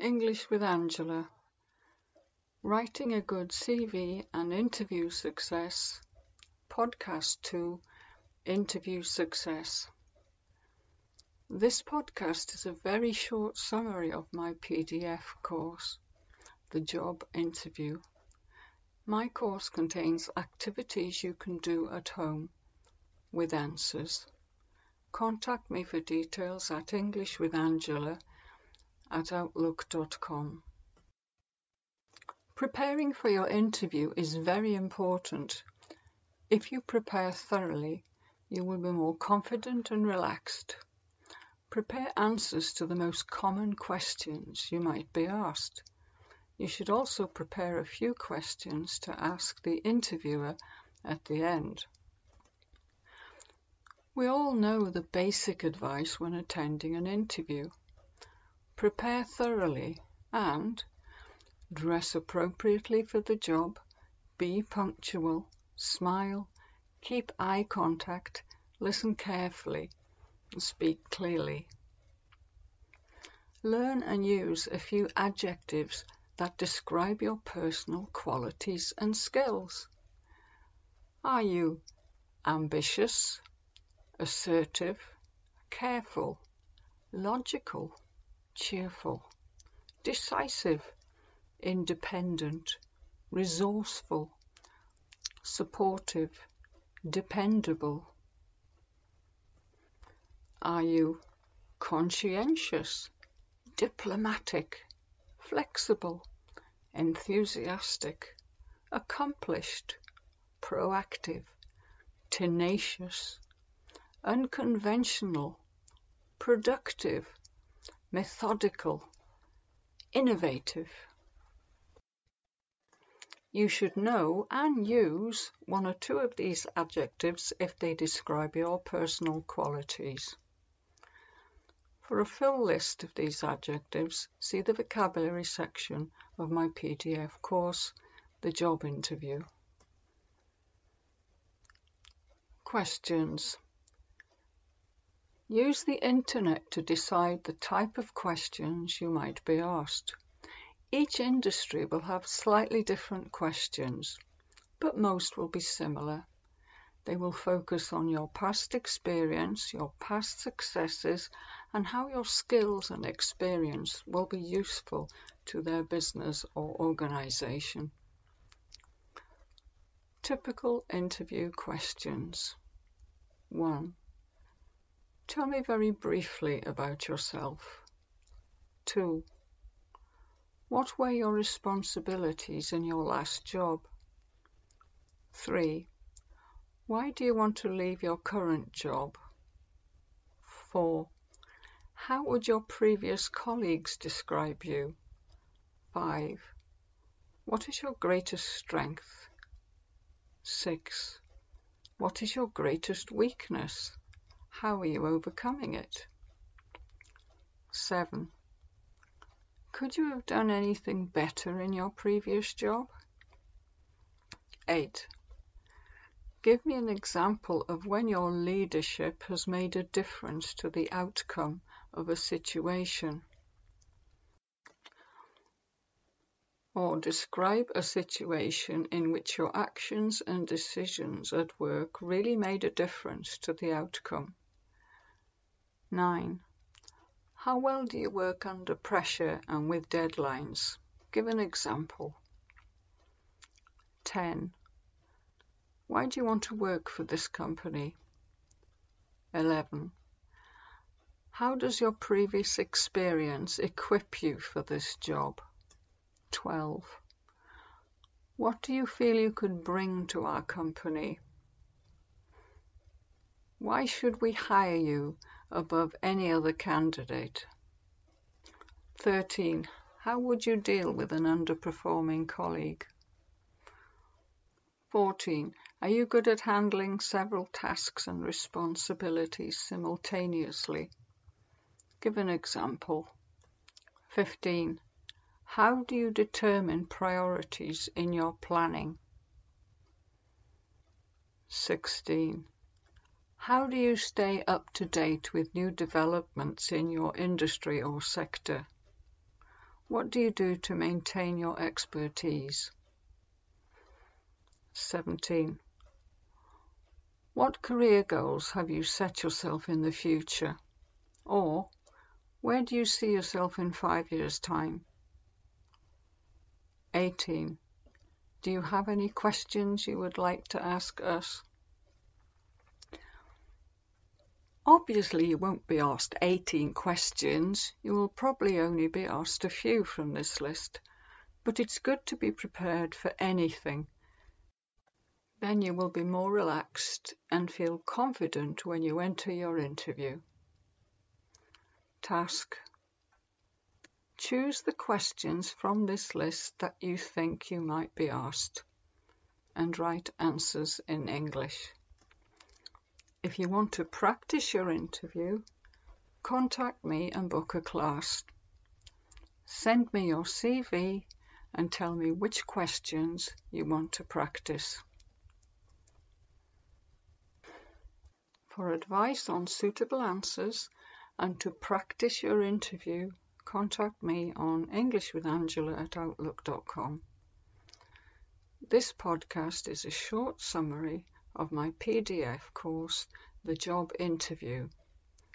English with Angela. Writing a good CV and interview success. Podcast 2 Interview Success. This podcast is a very short summary of my PDF course, The Job Interview. My course contains activities you can do at home with answers. Contact me for details at English with Angela at outlook.com. Preparing for your interview is very important. If you prepare thoroughly, you will be more confident and relaxed. Prepare answers to the most common questions you might be asked. You should also prepare a few questions to ask the interviewer at the end. We all know the basic advice when attending an interview. Prepare thoroughly and dress appropriately for the job, be punctual, smile, keep eye contact, listen carefully, and speak clearly. Learn and use a few adjectives that describe your personal qualities and skills. Are you ambitious, assertive, careful, logical? Cheerful, decisive, independent, resourceful, supportive, dependable? Are you conscientious, diplomatic, flexible, enthusiastic, accomplished, proactive, tenacious, unconventional, productive, methodical, innovative. You should know and use one or two of these adjectives if they describe your personal qualities. For a full list of these adjectives, see the vocabulary section of my PDF course, The Job Interview. Questions Use the Internet to decide the type of questions you might be asked. Each industry will have slightly different questions, but most will be similar. They will focus on your past experience, your past successes, and how your skills and experience will be useful to their business or organization. Typical interview questions 1. Tell me very briefly about yourself. 2. What were your responsibilities in your last job? 3. Why do you want to leave your current job? 4. How would your previous colleagues describe you? 5. What is your greatest strength? 6. What is your greatest weakness? How are you overcoming it? 7. Could you have done anything better in your previous job? 8. Give me an example of when your leadership has made a difference to the outcome of a situation. Or describe a situation in which your actions and decisions at work really made a difference to the outcome. 9. How well do you work under pressure and with deadlines? Give an example. 10. Why do you want to work for this company? 11. How does your previous experience equip you for this job? 12. What do you feel you could bring to our company? Why should we hire you above any other candidate. 13. How would you deal with an underperforming colleague? 14. Are you good at handling several tasks and responsibilities simultaneously? Give an example. 15. How do you determine priorities in your planning? 16. How do you stay up to date with new developments in your industry or sector? What do you do to maintain your expertise? 17. What career goals have you set yourself in the future? Or, where do you see yourself in five years' time? 18. Do you have any questions you would like to ask us? Obviously, you won't be asked 18 questions. You will probably only be asked a few from this list, but it's good to be prepared for anything. Then you will be more relaxed and feel confident when you enter your interview. Task Choose the questions from this list that you think you might be asked and write answers in English. If you want to practice your interview, contact me and book a class. Send me your CV and tell me which questions you want to practice. For advice on suitable answers and to practice your interview, contact me on englishwithangela at outlook.com. This podcast is a short summary of my PDF course, The Job Interview.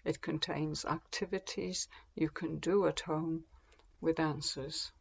It contains activities you can do at home with answers.